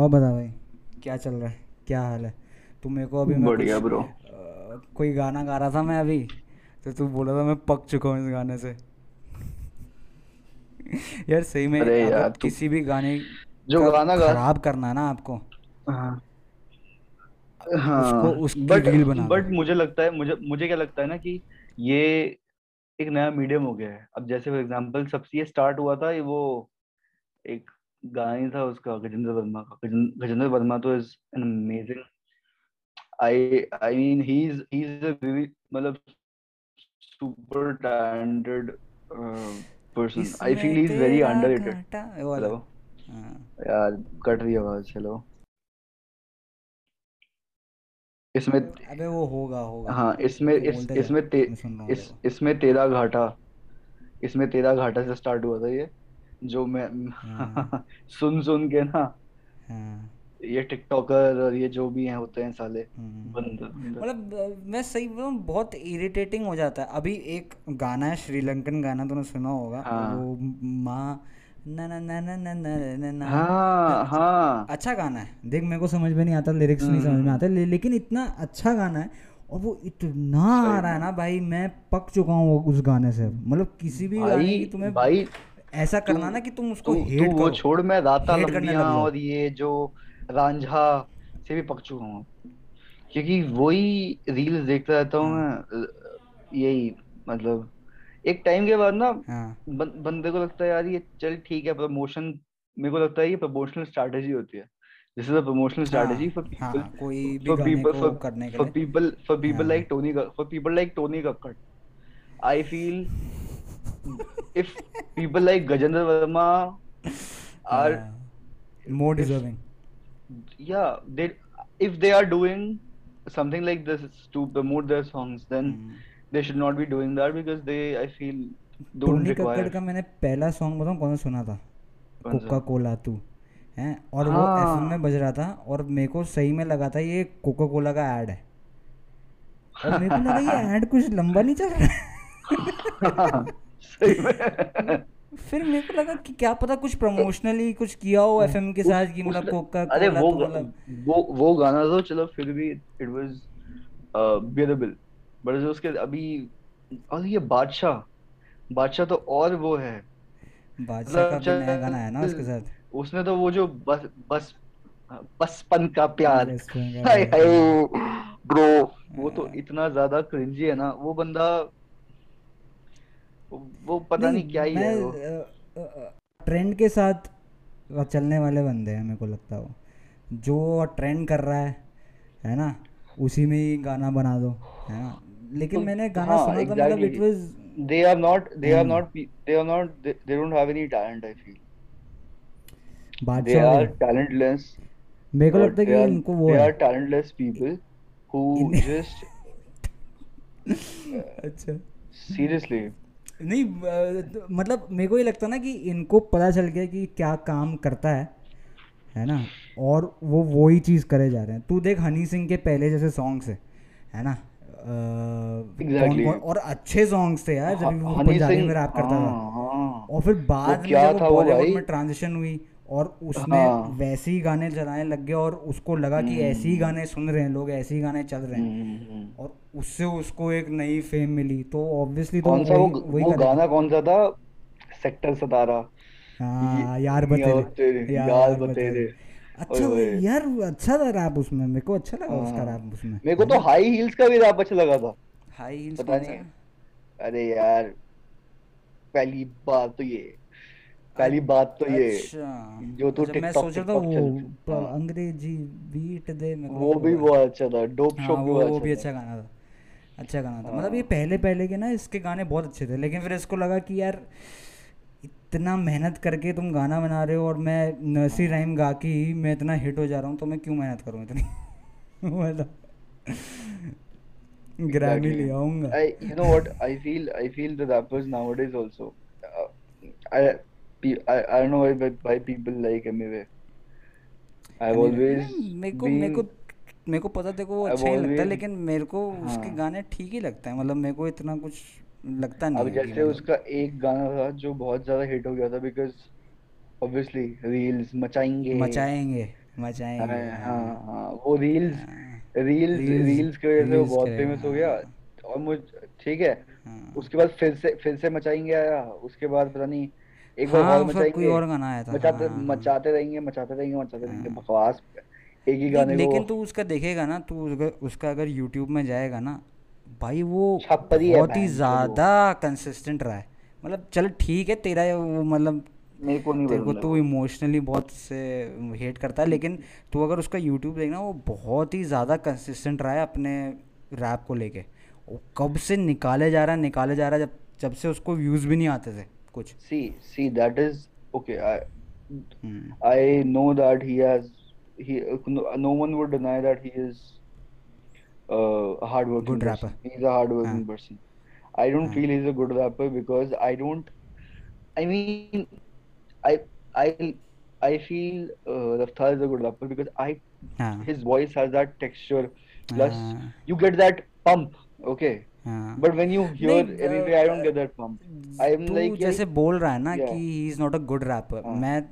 और बता भाई क्या चल रहा है? क्या हाल है? तू मेरे को अभी मैं बढ़िया ब्रो कोई गाना गा रहा था मैं अभी? तो तू बोला था मैं पक चुका हूँ इस गाने से। यार सही में अरे यार किसी भी गाने जो गाना गा खराब करना है ना आपको हाँ। हाँ उसकी बट बट मुझे लगता है मुझे मुझे क्या लगता है ना कि ये एक नया मीडियम हो गया है। अब जैसे फॉर एग्जांपल सबसे ये स्टार्ट हुआ था ये वो एक गाना ही था उसका गजेंद्र वर्मा का। गजेंद्र वर्मा तो is an amazing I I mean he is he is a मतलब super talented person I feel he is very underrated hello यार कट रही आवाज़ हेलो इसमें अबे वो होगा होगा। हाँ इसमें इस इसमें ते, इस इसमें तेरा घाटा इसमें तेरा घाटा से स्टार्ट हुआ था ये। जो मैं हाँ। सुन सुन के ना हाँ। ये टिकटॉकर और ये जो भी हैं होते हैं साले हाँ। बंदर मतलब मैं सही बोलूँ बहुत इरिटेटिंग हो जाता है। अभी एक गाना है श्रीलंकन गाना तुमने सुना होगा। हाँ। वो माँ ना ना ना ना ना ना ना हाँ अच्छा, हाँ। अच्छा गाना है। देख मेरे को समझ में नहीं आता लिरिक्स नहीं समझ में हम्म। आते ले, लेकिन इतना अच्छा गाना है और वो इतना आ रहा है ना भाई मैं पक चुका हूँ उस गाने से। मतलब किसी भी भाई, गाने की तुम्हें भाई ऐसा करना ना कि तुम उसको तू तू हेट वो करो। छोड़ मैं राता लंबियाँ और ये जो रांझा से भी पक चुका हूँ। क्योंकि वही रील्स देखता रहता हूँ हाँ। मैं यही मतलब एक टाइम के बाद ना हाँ। बंदे को लगता है यार ये चल ठीक है प्रमोशन मेरे को लगता है ये प्रमोशनल स्ट्रैटेजी होती है। This is a promotional strategy for people कोई भी फॉर गाने पीपल फॉर करने के लिए। For people for people like Tony for people like Tony Kakkar I feel if people like Gajendra Verma are हाँ more if yeah they if they are doing something like this to promote their songs then mm. they should not be doing that because they I feel don't Tony Kakkar require का मैंने पहला song बताऊँ कौन सा सुना था Coca Cola तू हैं और वो एफएम में हाँ बज रहा था और मेरे को सही में लगा था ये कोका कोला का ऐड है और मेरे को लगा ये ऐड कुछ लंबा नहीं चल रहा है फिर मेरे को लगा कि क्या पता कुछ प्रमोशनली कुछ किया हो एफएम के साथ कि मतलब कोका अरे वो तो मतलब वो वो गाना तो चलो फिर भी इट वाज बियरेबल बट जो उसके अभी और ये बादशाह बादशाह तो और वो है। बादशाह का मतलब भी नया गाना है ना उसके साथ। उसने तो वो जो बस बस बचपन का प्यार। हाय हाय ब्रो वो तो हाँ। इतना ज़्यादा क्रिंजी है ना। वो बंदा वो पता नहीं, नहीं क्या ही है वो। ट्रेंड के साथ चलने वाले बंदे हैं मेरे को लगता है जो ट्रेंड कर रहा है है ना? उसी में ही गाना बना दो है ना? लेकिन मैंने गाना हाँ, सुना तो मतलब exactly. था मतलब it was they are not they are not they are not they don't have any talent I feel Badshah they are talentless मेरे को लगता है कि इनको वो they are talentless people who just अच्छा। सीरियसली नहीं तो मतलब मेरे को ये लगता ना कि इनको पता चल गया कि क्या काम करता है है ना? और वो वो ही चीज़ करे जा रहे हैं। तू देख हनी सिंह के पहले जैसे सॉन्ग्स है है ना? exactly. कौन और अच्छे सॉन्ग्स थे यार जब वो पंजाबी में रैप करता था। हाँ हाँ। और फिर बाद में वो बॉलीवुड में ट्रांजिशन हुई। और उसने हाँ। वैसे ही गाने चलाने लग गए और उसको लगा कि ऐसे ही हम्म गाने सुन रहे हैं लोग ऐसे ही गाने चल रहे हैं। हम्म, हम्म। और उससे उसको एक नई फेम मिली। तो ऑब्वियसली तो सा वो वही वो करेगा गाना कौन सा था? सेक्टर सतारा। हाँ यार बतेरे। यार बतेरे अच्छा वो- यार अच्छा था रैप उसमें। मेरे को अच्छा लगा उसका हाँ। रैप उसमें। मेरे को तो हाई हील्स का भी रैप अच्छा लगा था। हाई हील्स पता नहीं। अरे यार पहली बात तो ये। पहली बात तो ये अच्छा। जो तू अच्छा मैं टिकटॉक सोच रहा था वो अंग्रेज़ी बीट दे मेरे को वो भी वो बहुत अच्छा था डोप हाँ शोप भी वो अच्छा भी अच्छा गाना था अच्छा गाना था। मतलब ये हाँ। पहले पहले के ना इसके गाने बहुत अच्छे थे लेकिन फिर इसको लगा कि यार इतना मेहनत करके तुम गाना बना रहे हो और मैं नर्सरी हाँ। राइम गा के ही मैं इतना हिट हो जा रहा हूँ तो मैं क्यों मेहनत करूँ इतनी? मतलब ग्रैमी ले आऊँगा। Know what? I feel I feel the rappers nowadays also uh, I, I I don't know why but why people like MAW I've always मेरे को मेरे को मेरे को पता को I've अच्छा ही लगता है लेकिन मेरे को उसके हाँ गाने ठीक ही लगता है मतलब मेरे को इतना कुछ लगता नहीं अब जैसे मतलब। उसका एक गाना था जो बहुत ज़्यादा हिट हो गया था बिकॉज़ ऑब्वियसली रील्स मचाएँगे। मचाएँगे मचाएँगे हाँ हाँ। हाँ हाँ, वो रील्स हाँ, रील्स रील्स की वजह से वो बहुत फ़ेमस हो गया। हाँ। और मुझ ठीक है। हाँ। उसके बाद फिर से फिर से मचाएँगे आया उसके बाद पता नहीं एक बार हाँ और उसका कोई और गाना आया था मचाते हाँ। हाँ मचाते रहेंगे मचाते रहेंगे मचाते रहेंगे हाँ बकवास। एक ही गाने को लेकिन तू उसका देखेगा ना तू उसका अगर यूट्यूब में जाएगा ना भाई वो है बहुत ही ज़्यादा कंसिस्टेंट रहा है। मतलब चल ठीक है तेरा वो मतलब मेरे को नहीं तेरे को तू इमोशनली बहुत से हेट करता है लेकिन तू अगर उसका यूट्यूब देखना वो बहुत ही ज़्यादा कंसिस्टेंट रहा है अपने रैप को लेके। वो कब से निकाले जा रहा है निकाले जा रहा है जब जब से उसको व्यूज़ भी नहीं आते थे। कुछ see see that is okay I hmm I know that he has he no, no one would deny that he is uh, a hardworking good rapper person he's a हाँ hardworking person I don't हाँ feel he's a good rapper because I don't I mean I I I feel uh, Raftaar is a good rapper because I हाँ his voice has that texture plus हाँ you get that pump okay हाँ। When you hear hear I don't get that pump I am like जैसे बोल रहा है ना कि he is not a good rapper मैं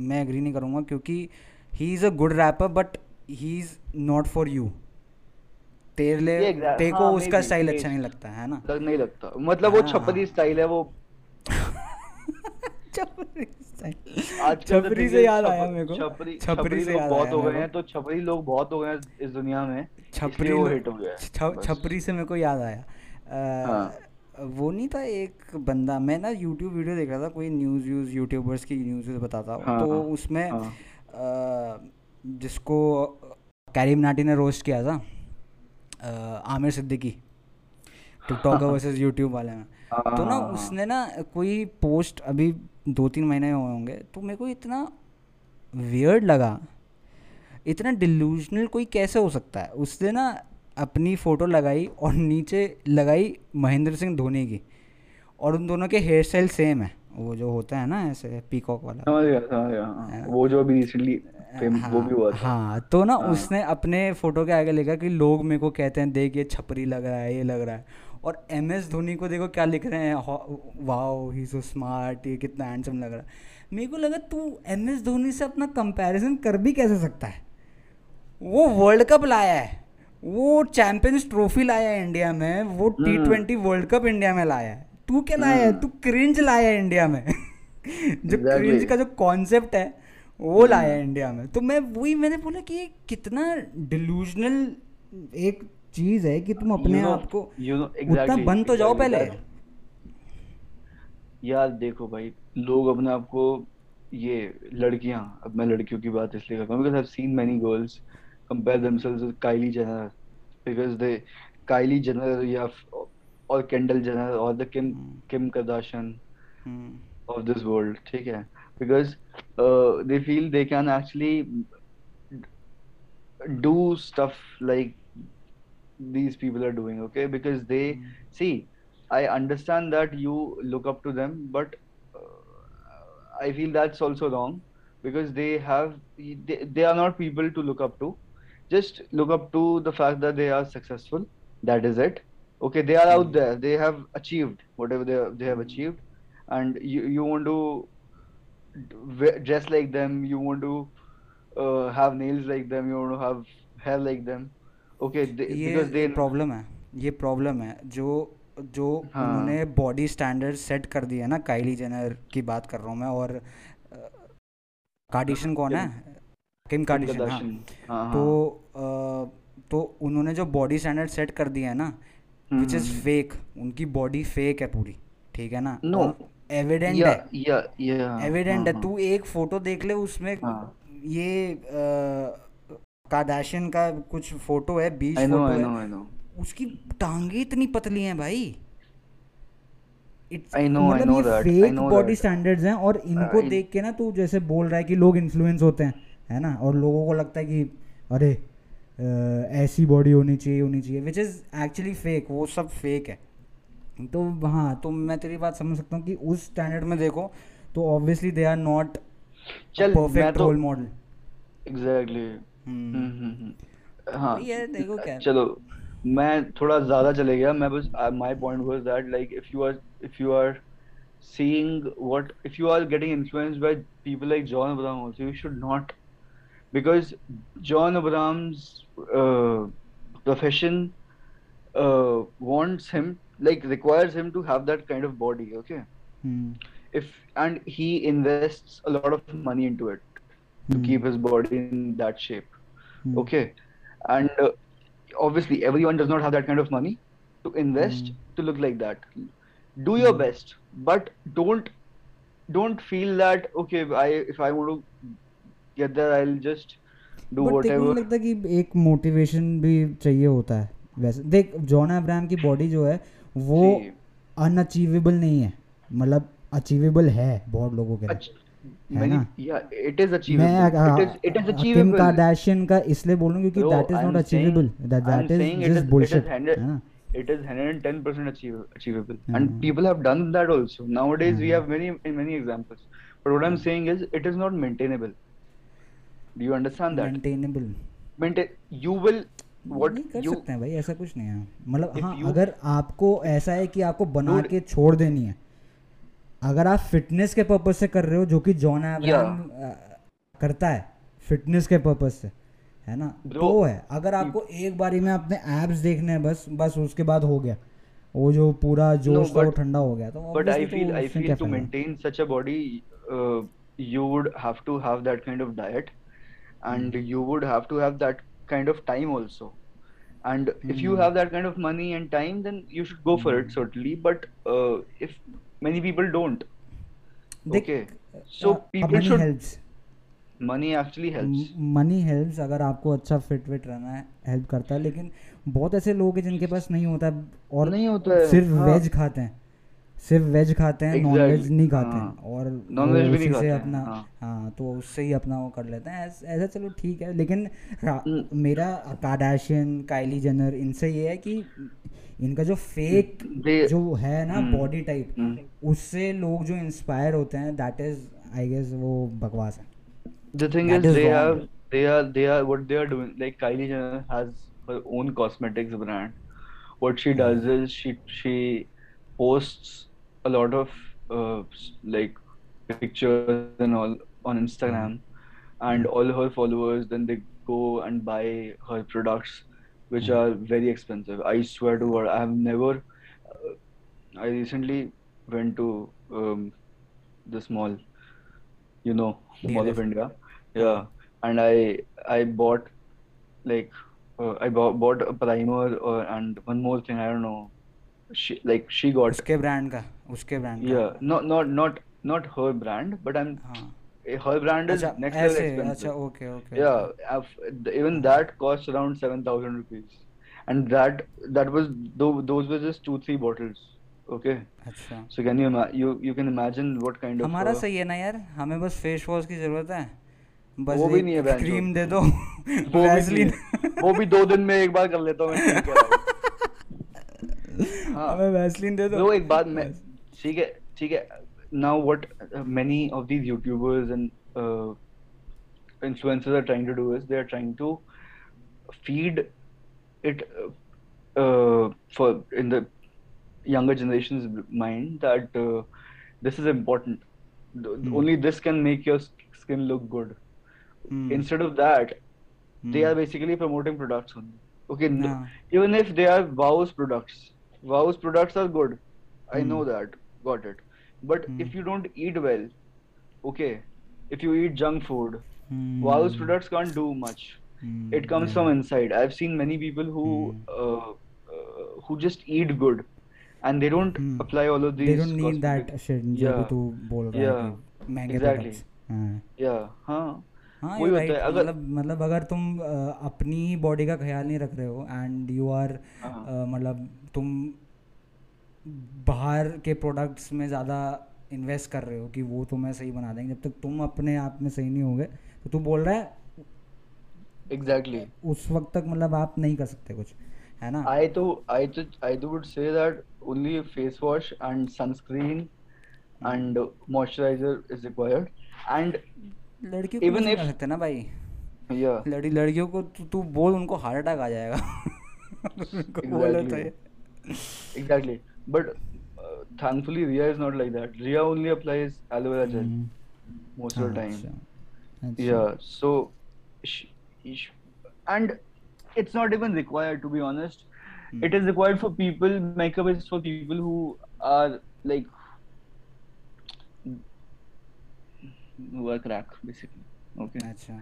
मैं एग्री नहीं करूँगा क्योंकि he is a good rapper but he is not for you तेरे लिए तेरे को हाँ उसका स्टाइल अच्छा नहीं लगता है ना? नहीं लगता। मतलब वो छपरी हाँ स्टाइल है वो छपरी से याद आया मेरे को। छपरी छपरी से याद बहुत हो गए हैं तो छपरी लोग बहुत हो गए हैं इस दुनिया में छपरी वो हिट हो गया छपरी से मेरे को याद आया। हाँ। वो नहीं था एक बंदा मैं ना यूट्यूब वीडियो देख रहा था कोई न्यूज़ व्यूज़ यूट्यूबर्स की न्यूज़ बताता हूँ। हाँ तो उसमें हाँ। जिसको कैरी नाटी ने रोस्ट किया था Aamir Siddiqui TikToker versus YouTube वाले में। तो ना उसने ना कोई पोस्ट अभी दो तीन महीने हुए होंगे तो मेरे को इतना वियर्ड लगा। इतना डिल्यूजनल कोई कैसे हो सकता है? उसने ना अपनी फ़ोटो लगाई और नीचे लगाई महेंद्र सिंह धोनी की। और उन दोनों के हेयर स्टाइल सेम है। वो जो होता है ना ऐसे पीकॉक वाला। समझ गया समझ गया हाँ। है। वो जो अभी रिसेंटली फेम वो भी हाँ हुआ था। हाँ तो ना हाँ। उसने अपने फ़ोटो के आगे लिखा कि लोग मेरे को कहते हैं देख ये छपरी लग रहा है ये लग रहा है। और एम एस धोनी को देखो क्या लिख रहे हैं वाओ ही सो स्मार्ट ये कितना हैंडसम लग रहा है। मेरे को लगा तू एम एस धोनी से अपना कंपैरिजन कर भी कैसे सकता है? वो वर्ल्ड कप लाया है वो चैंपियंस ट्रॉफी लाया है इंडिया में वो T hmm twenty world cup India में लाया है। तू क्या लाया है? हम्म। तू क्रिंज लाया है इंडिया में। जो क्रिंज का जो कॉन्सेप्ट है वो लाया है हम्म। इंडिया में। तो मैं वही मैंने बोला कि ये कितना डिलूजनल एक चीज़ है कि तुम अपने आप को उतना बन तो जाओ पहले। यार देखो भाई लोग अपने आप को ये लड़कियाँ अब मैं लड़कियों की बात इसलिए करता हूँ because I seen many girls compare themselves with Kylie Jenner because they Kylie Jenner या और केंडल जेनर और the Kim Kim hmm, of this world ठीक है? Because uh, they feel they can actually do stuff like these people are doing okay? Because they mm. see i understand that you look up to them but uh, i feel that's also wrong because they have they, they are not people to look up to. Just look up to the fact that they are successful. That is it. Okay they are out hmm. there. They have achieved whatever they, they have hmm. achieved. And you, you want to dress like them. You want to uh, have nails like them. You want to have hair like them. Okay ये problem है ये problem है जो जो हाँ। उन्होंने body standard set कर दिया ना काइली जेनर की बात कर रहा हूँ मैं और कार्डिशन कौन है? किम कार्डिशन हाँ। हाँ तो हाँ अ, तो उन्होंने जो बॉडी स्टैंडर्ड सेट कर दिया है ना विच इज़ फेक उनकी बॉडी फेक है पूरी ठीक है ना? नो एविडेंट है। या या एविडेंट हाँ है हाँ। तू एक फ़ोटो देख ले उसमें ये कार्दाशियन का कुछ फ़ोटो है बीच फ़ोटो आई है। नो आई नो उसकी टांगे इतनी पतली हैं भाई। आई मतलब बॉडी स्टैंडर्ड्स हैं और इनको आई देख के ना तू जैसे बोल रहा है कि लोग इन्फ्लुएंस होते हैं है ना? और लोगों को लगता है कि अरे ऐसी बॉडी होनी चाहिए होनी चाहिए विच इज़ एक्चुअली फेक वो सब फेक है। तो हाँ तो मैं तेरी बात समझ सकता हूँ कि उस स्टैंडर्ड में देखो तो obviously they are not perfect role model exactly चलो मैं थोड़ा ज़्यादा चले गया। मैं बस my point was that like if you are if you are seeing what if you are getting influenced by people like John Abraham also you should not because John Abraham's profession wants him like requires him to have that kind of body okay if and he invests a lot of money into it to keep his body in that shape Hmm. okay and uh, obviously everyone does not have that kind of money to invest Hmm. to look like that do your Hmm. best but don't don't feel that okay i if i want to get there i'll just do नहीं whatever लगता कि एक motivation भी चाहिए होता है वैसे देख जॉन अब्राहम की बॉडी जो है वो अनअचीवेबल नहीं है मतलब अचीवेबल है बहुत लोगों के लिए हाँ, ऐसा कुछ नहीं है। मतलब हाँ, अगर आपको ऐसा है की आपको बना के छोड़ देनी है अगर आप फिटनेस के पर्पज से कर रहे हो जो कि जॉन एवराम करता है फिटनेस के पर्पज से है ना? तो है अगर आपको एक बारी में अपने एप्स देखने हैं बस बस उसके बाद हो गया। वो जो पूरा जोश था वो ठंडा हो गया तो but I feel I feel to maintain such a body you would have to have that kind of diet and you would many people don't. देख okay. So uh, people should helps money actually helps. Money helps अगर आपको अच्छा fit विट रहना है help करता है लेकिन बहुत ऐसे लोग हैं जिनके पास नहीं होता है और नहीं होता है, सिर्फ़ हाँ। वेज खाते हैं। सिर्फ़ वेज खाते हैं नॉन वेज नहीं खाते हाँ। हैं। और Non-veg वो भी नहीं खाते अपना हाँ। हाँ तो उससे ही अपना वो कर लेते हैं। ऐस- चलो ठीक है लेकिन। मेरा कार्डाशियन काइली जेनर इनसे ये है कि इनका जो फेक जो है ना बॉडी टाइप उससे लोग जो इंस्पायर होते हैं दैट इज़ आई गेस वो बकवास है। The thing is they have they are they are what they are doing like Kylie Jenner has her own cosmetics brand what she does is she she posts a lot of like pictures and all on Instagram and all her followers then they go and buy her products. which are very expensive I swear to God I have never uh, I recently went to um, this mall you know the Mall of DLF. India yeah and I I bought like uh, I bought, bought a primer or and one more thing I don't know she like she got उसके brand का उसके brand का yeah not not not not her brand but I'm हाँ eh, Her brand is अच्छा next level expensive अच्छा okay okay yeah I've- even that costs around 7000 rupees and that that was tho- those were just two three bottles okay अच्छा so can you you you can imagine what kind of हमारा uh, सही है ना यार हमें बस face wash की ज़रूरत है बस वो भी नहीं है क्रीम दे दो वो भी वैसलीन है। वो भी दो दिन में एक बार कर लेता हूँ मैं है हाँ हमें वैसलीन दे दो ब्रो एक बात मैं ठीक है ठीक है now what uh, many of these youtubers and uh, influencers are trying to do is they are trying to feed it uh, uh for in the younger generation's mind that uh, this is important mm. only this can make your skin look good mm. instead of that mm. they are basically promoting products only okay yeah. even if they are wow's products wow's products are good i know hmm. that got it but if you don't eat well okay if you eat junk food WOW's products can't do much it comes from inside I have seen many people who who just eat good and they don't apply all of this they don't need that shit जो तू बोल रहा है या exactly या हाँ। हाँ. ये हाँ, राइट मतलब मतलब अगर तुम अपनी बॉडी का ख्याल नहीं रख रहे हो एंड यू आर मतलब तुम बाहर के प्रोडक्ट्स में ज़्यादा इन्वेस्ट कर रहे हो कि वो तुम्हें सही बना देंगे। जब तक तुम अपने आप में सही नहीं होगे तो तू बोल रहा है एग्जैक्टली Exactly. उस वक्त तक मतलब आप नहीं कर सकते कुछ है ना? Too, I too, I too would say that only face wash and sunscreen and moisturizer is required. And लड़कियों को even नहीं if- सकते ना भाई? Yeah, लड़ी लड़कियों को तू तू बोल उनको हार्ट अटैक आ जाएगा। बोलो तो exactly. But uh, thankfully, Ria is not like that. Ria only applies aloe vera gel hmm, most of the हाँ, time. अच्छा, अच्छा, Yeah, so and it's not even required to be honest Hmm. it is required for people makeup is for people who are like who are crack basically okay अच्छा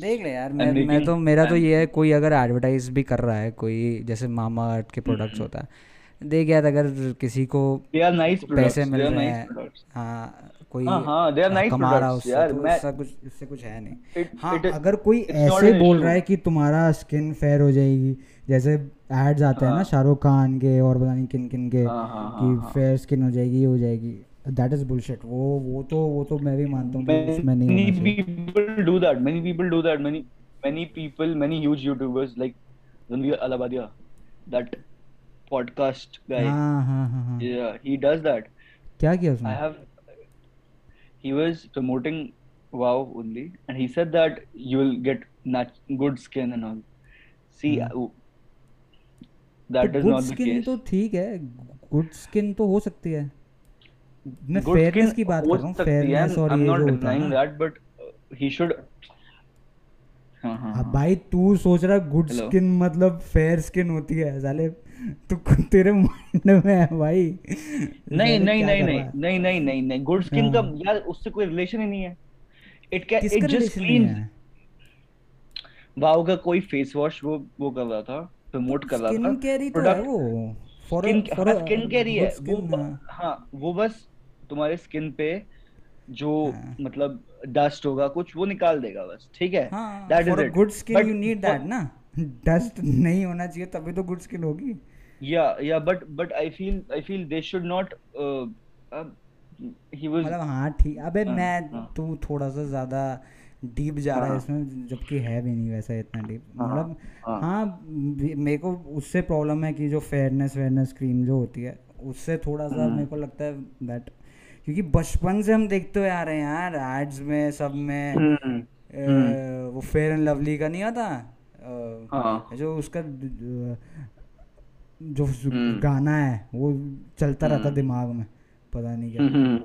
देख ले यार मैं मैं तो मेरा तो ये है कोई अगर एडवर्टाइज भी कर रहा है कोई जैसे मामा अर्थ के प्रोडक्ट्स हम्म। होता है देख यार अगर किसी को nice पैसे मिल रहे हैं। हाँ, कोई हाँ, कमा रहा तो उससे कुछ है नहीं। हाँ अगर कोई ऐसे बोल रहा है कि तुम्हारा स्किन फेयर हो जाएगी जैसे एड्स आते हैं ना शाहरुख खान के और पता नहीं किन किन के कि फेयर स्किन हो जाएगी हो जाएगी दैट इज़ बुलशिट वो वो तो वो तो मैं भी मानता हूँ उसमें नहीं many people do that many people do that many many people many huge YouTubers like Ranveer Allahbadia that podcast guy he does that क्या किया उसने? I have he was promoting wow only and he said that you will get good skin and all see that is not the case तो ठीक है. Good skin तो हो सकती है. मैं फेयरनेस की बात कर रहा हूँ. फेयरनेस और I am not denying that but he should हाँ हाँ भाई तू सोच रहा गुड स्किन मतलब फेयर स्किन होती है. साले तू तेरे माइंड में है भाई। नहीं नहीं नहीं नहीं नहीं नहीं नहीं नहीं गुड स्किन का हाँ। यार उससे कोई रिलेशन ही नहीं है। It can it just clean है? वाओ का कोई फेस वॉश वो वो कर रहा था प्रमोट कर रहा था स्किन केयर ही तो है वो फॉर स्किन हाँ स्किन केयर ही। है वो ब- हाँ वो बस तुम्हारे स्किन पे जो हाँ। मतलब डस्ट होगा कुछ वो निकाल देगा बस ठीक है? हाँ that is it good skin you need that ना। डस्ट नहीं होना चाहिए तभी तो गुड स्किन होगी। या या but but I feel I feel they should not he was मतलब हाँ ठीक अबे हाँ, मैं हाँ। तू थोड़ा सा ज़्यादा डीप जा रहा है हाँ। इसमें जबकि है भी नहीं वैसा इतना डीप मतलब हाँ। मेरे को उससे प्रॉब्लम है कि जो फेयरनेस वेयरनेस क्रीम जो होती है उससे थोड़ा सा हम्म। मेरे को लगता है दैट क्योंकि बचपन से हम देखते हुए आ रहे हैं यार एड्स में सब में हम्म, वो फेयर एंड लवली का नहीं आता जो उसका जो हम्म। गाना है वो चलता रहता हम्म। दिमाग में पता नहीं क्या हम्म,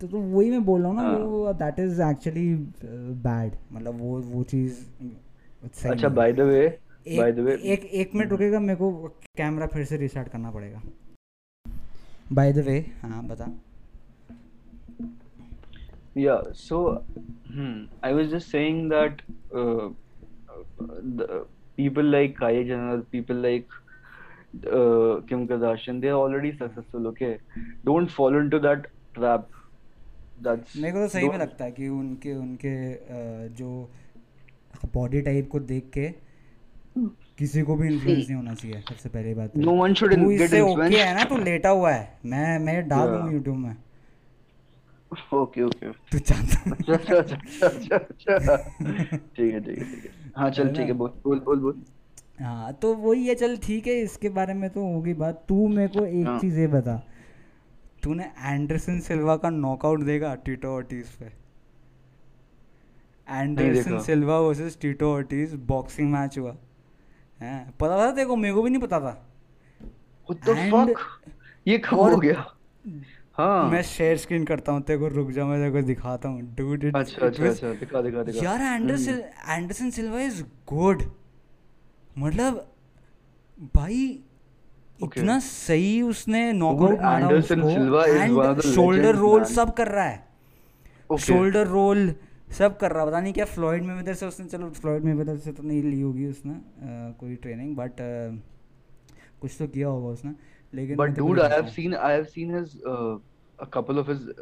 तो तो वही मैं बोल रहा हूँ ना हाँ। वो दैट इज़ एक्चुअली बैड मतलब वो वो चीज़ अच्छा by the way by the way एक एक मिनट रुकेगा मेरे को कैमरा फिर से रिस्टार्ट करना पड़ेगा बाय द वे हाँ बता Yeah, so hmm, I was just saying that uh, the people like Jenner, people like uh, Kim Kardashian, they are already successful. Okay, don't fall into that trap. That's मेरे को तो सही में लगता है कि उनके उनके जो बॉडी टाइप को देख के किसी को भी इन्फ्लुएंस नहीं होना चाहिए सबसे पहली बात one should तू get इससे ओके है ना? तू लेटा हुआ है। मैं मैं डाल. दूँगा यूट्यूब में। Okay, okay. तू चाहता अच्छा अच्छा अच्छा अच्छा। ठीक है ठीक है ठीक है। हाँ चल ठीक है बोल बोल बोल। हाँ तो वही है चल ठीक है इसके बारे में तो होगी बात। तू मेरे को एक हाँ। चीज़ ये बता। तूने एंडरसन सिल्वा का नॉकआउट देखा टीटो ऑर्टिज पे? Anderson Silva versus Tito Ortiz boxing match हुआ। है पता था देखो मेरे को भी नहीं पता था। And- ये कब हो गया? हाँ। मैं शेयर स्क्रीन करता हूँ तेरे को रुक जा मैं तेरे को दिखाता हूँ। डूड अच्छा अच्छा अच्छा दिखा दिखा दिखा। यार Anderson Anderson Silva is good मतलब भाई okay. इतना सही उसने शोल्डर रोल सब कर रहा है। Shoulder okay. रोल सब कर रहा पता नहीं क्या फ्लॉइड में से उसने चलो फ्लॉइड में से तो नहीं ली होगी उसने आ, कोई ट्रेनिंग बट आ, कुछ तो किया होगा उसने लेकिन but dude I have seen I have seen his a couple of his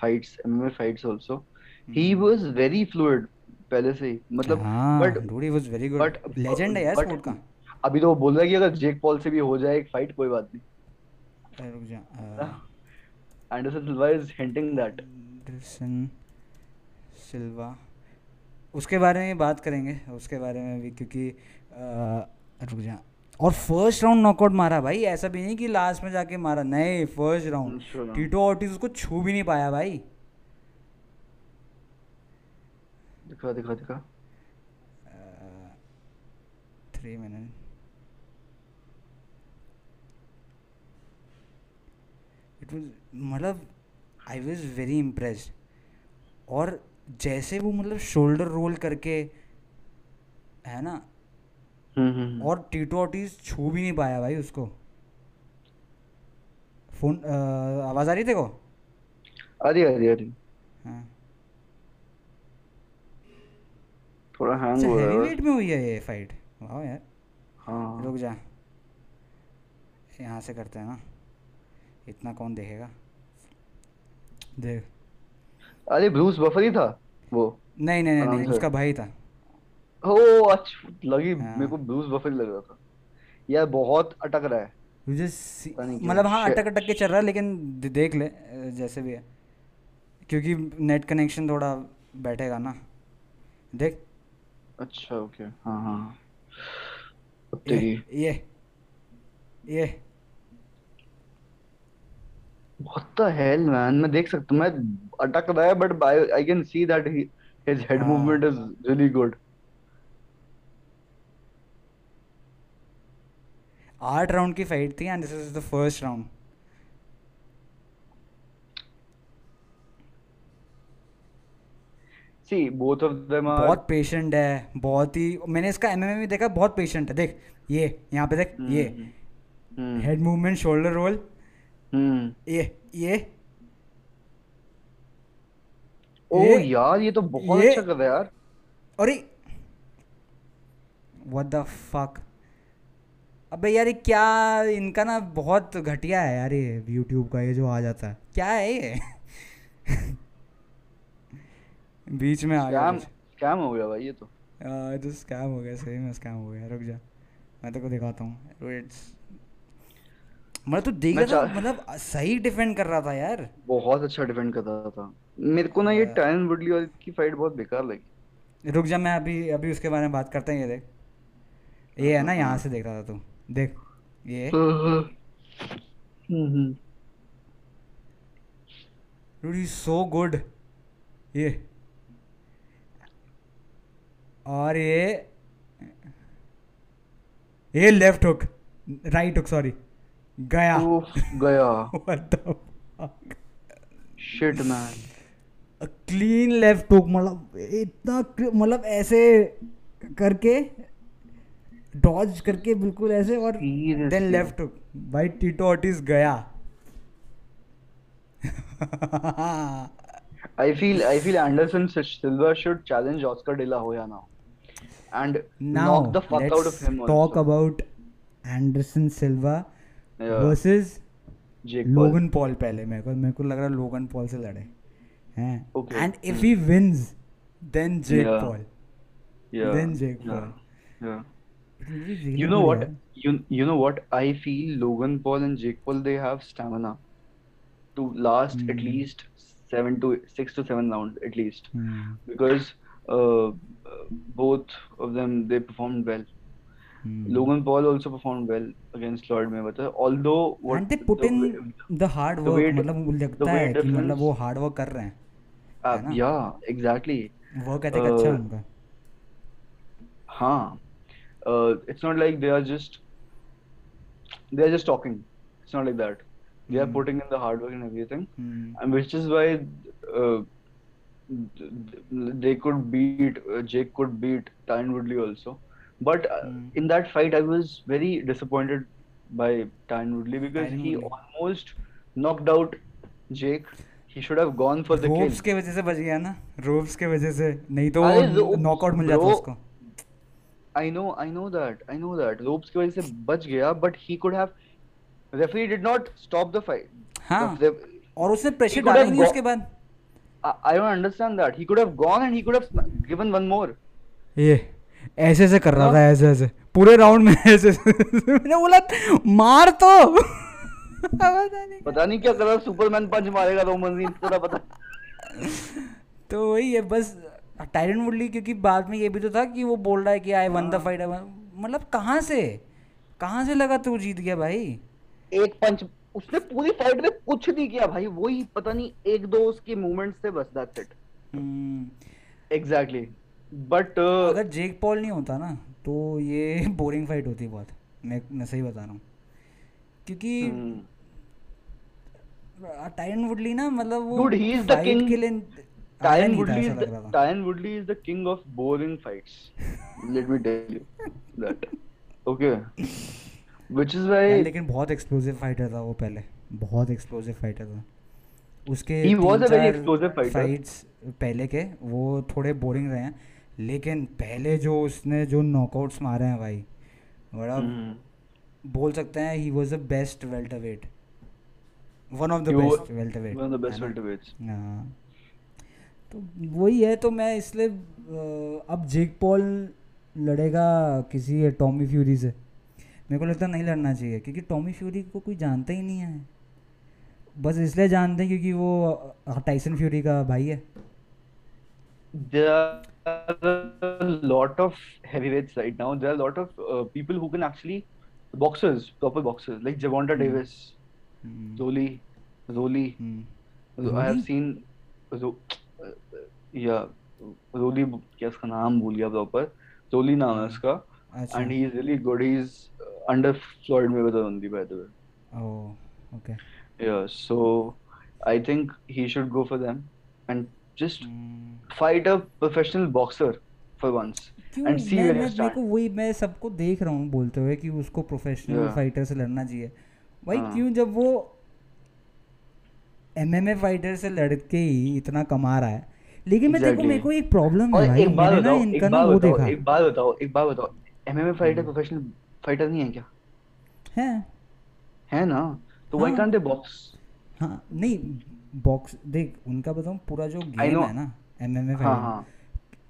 fights MMA fights also he was very fluid पहले से ही। मतलब हाँ but dude he was very good. Legend है यार स्पोर्ट का। अभी तो वो बोल रहा है कि अगर जेक पॉल से भी हो जाए एक फाइट कोई बात नहीं। रुक जा Anderson Silva is hinting that Anderson Silva उसके बारे में बात करेंगे उसके बारे में भी क्योंकि रुक जा। और फ़र्स्ट राउंड नॉकआउट मारा भाई ऐसा भी नहीं कि लास्ट में जाके मारा। नहीं फ़र्स्ट राउंड. टीटो ऑर्टिज उसको छू भी नहीं पाया भाई। दिखा दिखा दिखा। थ्री मिनट इट वाज मतलब आई वाज वेरी इम्प्रेस्ड और जैसे वो मतलब शोल्डर रोल करके है ना? हम्म हम्म और टीटो ऑर्टिज छू भी नहीं पाया भाई उसको। फ़ोन आवाज़ आ रही देखो अरे अरे अरे हाँ। थोड़ा हैंग हो रहा है वेट में हुई है ये फाइट वाह यार। हाँ। रुक जा। यहाँ से करते हैं ना। इतना कौन देखेगा? देख। अरे ब्रूस बफर ही था वो। नहीं नहीं नहीं, नहीं उसका भाई था। ओ अच्छा लगी हाँ। मेरे को ब्रूस बफर ही लग रहा था। यार बहुत अटक रहा है। मुझे मतलब हाँ अटक अटक के चल रहा है लेकिन देख ले जैसे भी है। क्योंकि नेट कनेक्शन थोड़ा बैठेगा ना। देख अच्छा ओके हाँ हाँ. ये ये. ये. What the hell man? मैं देख सकता हूँ मैं अटक रहा है but I can see that his head हाँ. movement is really good. आठ राउंड की फाइट थी and this is the first round see both of them are बहुत पेशेंट है बहुत ही मैंने इसका एमएमए में देखा बहुत पेशेंट है। देख ये यहाँ पे देख ये। Hmm head movement shoulder roll hmm. ये ये। ओ ये। यार ये तो बहुत ये। अच्छा कर रहा है यार। अरे। व्हाट द फक अबे यार ये क्या इनका ना बहुत घटिया है यार ये यूट्यूब का ये जो आ जाता है। क्या है ये? बीच में आ गया स्कैम हो गया भाई ये तो। ये तो स्कैम हो गया सही में स्कैम हो गया। रुक जा मैं तेरे को दिखाता हूँ। मतलब तू देख रहा था मतलब सही डिफेंड कर रहा था यार। बहुत अच्छा डिफेंड कर रहा था। मेरे को ना ये। टायन वुडली और की फाइट बहुत बेकार लगी। रुक जा मैं अभी अभी उसके बारे में बात करते हैं ये देख। ये है ना यहाँ से देख रहा था तू। देख ये। हम्म he's so good. ये। और ये ये left hook right hook sorry गया. गया? Shit man clean left hook मतलब इतना मतलब ऐसे करके डॉज करके बिल्कुल ऐसे और देन लेफ़्ट हुक भाई टीटो ऑटिस गया. I feel I feel Anderson Silva should challenge Oscar De La Hoya now, and now knock the fuck out of let's him. talk also. about Anderson Silva Yeah, versus Jake Paul. Logan Paul पहले मेरे को मेरे को लग रहा है Logan Paul से लड़े हैं Okay. And if he wins then Jake Yeah. Paul Yeah, then Jake yeah, Paul. yeah. You know what? You you know what? I feel Logan Paul and Jake Paul they have stamina to last at Hmm. least seven to six to seven rounds at least Hmm. because uh, uh, both of them they performed well. Hmm. Logan Paul also performed well against Floyd Mayweather. Although what and they put the in way- the hard the work weight- मतलब the लगता है कि मतलब वो hard work कर रहे हैं uh, yeah, exactly. अच्छा है Uh, उनका Huh. Uh, it's not like they are just they are just talking. It's not like that. They hmm. are Hmm. putting in the hard work and everything, Hmm. and which is why uh, they could beat uh, Jake could beat Tyron Woodley also. But uh, Hmm. in that fight, I was very disappointed by Tyron Woodley because Tyron he Woodley. almost knocked out Jake. He should have gone for the kill. Ropes के वजह से बच गया ना ropes के वजह से नहीं तो अरे ropes, नॉकआउट मिल जाता bro. उसको I know, I know that, I know that. Ropes की वजह से बच गया, but he could have. Referee did not stop the fight. हाँ The ref- और उसने प्रेशर could डाला have नहीं go- उसके बाद I, I don't understand that. He could have gone and he could have given one more. ये ऐसे ऐसे कर रहा हाँ। था ऐसे ऐसे पूरे राउंड में ऐसे मैंने बोला मार तो पता नहीं क्या कर रहा सुपरमैन पंच मारेगा रोमन रीन्स पूरा पता तो वही है बस टायरन वुडली क्योंकि बाद में ये भी तो था कि वो बोल रहा है कि आई वन द। फाइट मतलब कहाँ से कहाँ से लगा तू जीत गया भाई एक पंच उसने पूरी फाइट में कुछ नहीं किया भाई वही पता नहीं एक दो उसके मूवमेंट्स थे बस दैट्स इट एग्जैक्टली बट अगर जेक पॉल नहीं होता ना तो ये बोरिंग फाइट होती बहुत। मैं मैं सही बता रहा हूँ। क्योंकि। टायरन वुडली ना मतलब वो he is the fight king. के लिए आया Tyron नहीं था Woodley ऐसा is लग the रहा था। Tyron Woodley is the king of Which is why लेकिन बहुत एक्सप्लोसिव फाइटर था वो पहले। बहुत एक्सप्लोसिव फाइटर था। उसके he was a very चार explosive fighter. फाइट्स पहले के वो थोड़े बोरिंग रहे हैं। लेकिन पहले जो उसने जो नॉकआउट्स मारे हैं भाई बड़ा Hmm. बोल सकते हैं he was the best welterweight one of the best welterweight One of the best welterweights. हाँ। तो वही है तो मैं इसलिए अब जेक पॉल लड़ेगा किसी टॉमी फ्यूरी से। मेरे को लगता नहीं लड़ना चाहिए क्योंकि टॉमी फ्यूरी को कोई जानता ही नहीं है बस इसलिए जानते हैं क्योंकि वो टाइसन फ्यूरी का भाई है There are a lot of heavyweights right now. There are a lot of uh, people who can actually boxers, proper boxers, like Javonta Hmm. Davis, hmm, Zoli, Zoli. Mm. Hmm, I have seen, Zo- uh, yeah, Zoli. क्या उसका नाम भूल गया proper. Zoli नाम है उसका. अच्छा and he's really good. He's uh, under Floyd Mayweather only, by the way. Oh okay Yeah, so I think he should go for them and just हम्म, fight a professional boxer for once क्यों and see मैं where मैं you मेरे. को वही मैं सबको देख रहा हूँ बोलते हुए कि उसको प्रोफेशनल Yeah. फाइटर से लड़ना चाहिए भाई हाँ. क्यों जब वो एमएमए फाइटर से लड़के ही इतना कमा रहा है लेकिन मैं देखो मेरे को एक प्रॉब्लम है भाई एक बात बताओ, एक बात बताओ, एक बात बताओ, एक बात बताओ. MMA fighter. प्रोफेशनल फाइटर नहीं है क्या? है है ना? तो हाँ. can't they box? हाँ नहीं बॉक्स देख उनका बताऊँ पूरा जो गेम. है ना एमएमए हाँ फाइटर हाँ.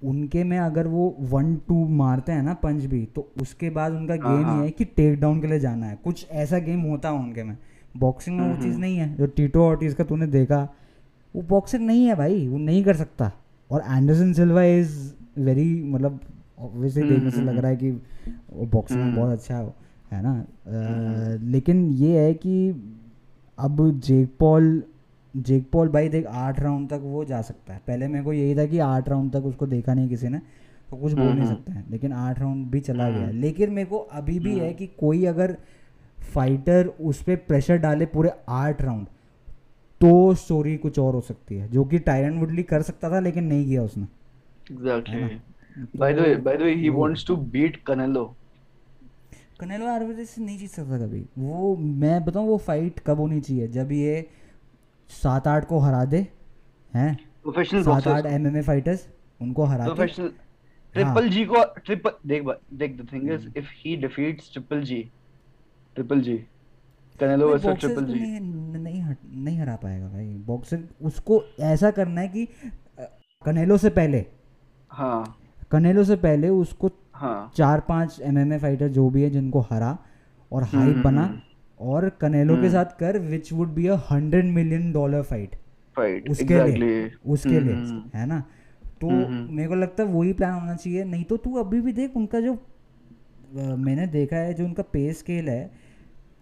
उनके में अगर वो वन टू मारते हैं ना पंच भी तो उसके बाद उनका हाँ, गेम हाँ. ये है कि टेक डाउन के लिए जाना है कुछ ऐसा गेम होता है उनके में बॉक्सिंग में वो हम्म, चीज़ हम्म. नहीं है जो टीटो ऑर्टिस का तूने देखा वो बॉक्सर नहीं है भाई वो नहीं कर सकता और एंडरसन सिल्वा इज़ वेरी मतलब ऑब्वियसली हम्म, देखने से लग हम्म. रहा है कि वो बॉक्सिंग में हम्म. बहुत अच्छा है ना हम्म. लेकिन ये है कि अब जेक पॉल जेक पॉल भाई देख आठ राउंड तक वो जा सकता है पहले मेरे को यही था कि आठ राउंड तक उसको देखा नहीं किसी ने तो कुछ बोल नहीं. सकते हैं लेकिन आठ राउंड भी चला गया. लेकिन मेरे को अभी भी है. कि कोई अगर फाइटर उस पर प्रेशर डाले पूरे आठ राउंड तो स्टोरी कुछ और हो सकती है जो कि टायरन वुडली कर सकता था लेकिन नहीं किया उसने Exactly. By the way, by the way, he hmm. wants to beat Canelo. कनेलो आर्वेज नहीं जीत सकता कभी। वो मैं बताऊँ वो फाइट कब होनी चाहिए? जब ये सात आठ को हरा दे हैं? प्रोफेशनल सात आठ एम एम फाइटर्स उनको हरा प्रोफेशनल ट्रिपल जी को ट्रिपल देख देख the thing is if he defeats triple G triple G Canelo versus triple G नहीं नहीं, नहीं हरा पाएगा भाई। बॉक्सर उसको ऐसा करना है कि कनेलो से पहले। हाँ। कनेलो से पहले उसको हाँ चार पाँच एमएमए फाइटर जो भी है जिनको हरा और हम्म, हाइप हम्म, बना हम्म। और कनेलो के हम्म। साथ कर which would be a hundred million dollar fight उसके exactly. लिए उसके हम्म, लिए हम्म, है ना तो हम्म, हम्म। मेरे को लगता है वही प्लान होना चाहिए नहीं तो तू अभी भी देख उनका जो मैंने देखा है जो उनका पे स्केल है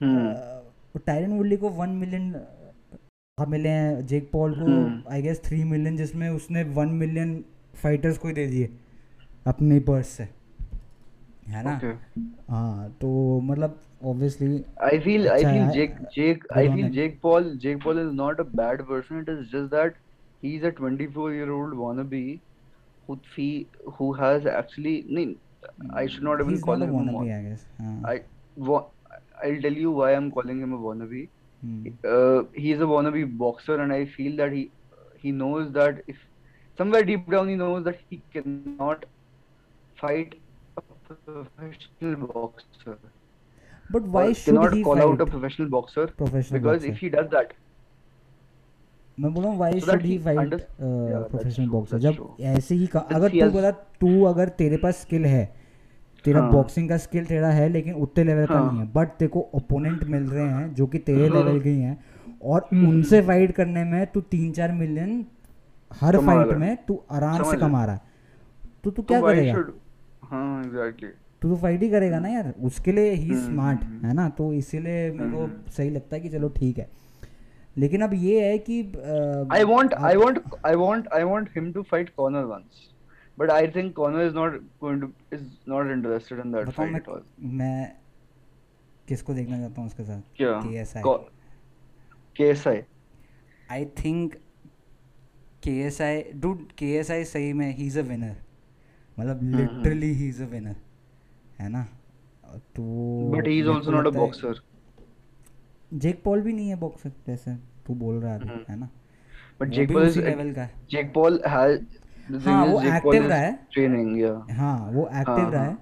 हम्म, टायरन वुडली को वन मिलियन मिले हैं जेक पॉल को हम्म। आई गेस थ्री मिलियन जिसमें उसने वन मिलियन फाइटर्स को ही दे दिए अपने पर्स से है ना. हाँ तो मतलब ऑब्वियसली I feel I अच्छा feel Jake Jake I feel. Jake Paul Jake Paul is not a bad person. It is just that he's a 24 year old wannabe who he who has actually no, I should not even he's call not him a wannabe. I guess हाँ I wa- I'll tell you why I'm calling him a wannabe. हम्म, Uh, he's a wannabe boxer, and I feel that he he knows that if somewhere deep down he knows that he cannot fight a professional boxer. But why or should he call out a professional boxer? Professional because boxer. if he does that. मैं बोल रहा हूँ why should fight professional boxer जब ऐसे ही अगर तू बोला तू अगर तेरे पास स्किल है तेरा हाँ। बॉक्सिंग का स्किल तेरा है लेकिन उतने लेवल का हाँ। नहीं है बट तेरे को ओपोनेंट मिल रहे हैं जो कि तेरे हाँ। लेवल के ही हैं और हम्म, हम्म, उनसे हम्म। फाइट करने में तू तीन चार मिलियन हर फाइट में तू आराम से कमा रहा है। तो तू तो क्या करेगा? हाँ तू तो फाइट ही करेगा ना यार। उसके लिए ही हम्म, स्मार्ट हम्म, है ना? तो इसीलिए मेरे को हम्म। सही लगता है कि चलो ठीक है। लेकिन अब ये है कि I want I want I want I want him to fight Connor once. But I think Connor is not going to is not interested in that बताऊँ fight मैं मैं किसको देखना चाहता हूँ उसके साथ? क्या? K S I I think K S I dude K S I सही में ही इज़ अ विनर मतलब literally he is a winner है ना? तो but he is also not a boxer Jake Paul भी नहीं है बॉक्सर जैसे तू बोल रहा है हम्म। है ना? But Jake Paul is level का जेक पॉल हैज़ हाँ वो एक्टिव रहा है। ट्रेनिंग या हाँ वो एक्टिव हाँ रहा हाँ है।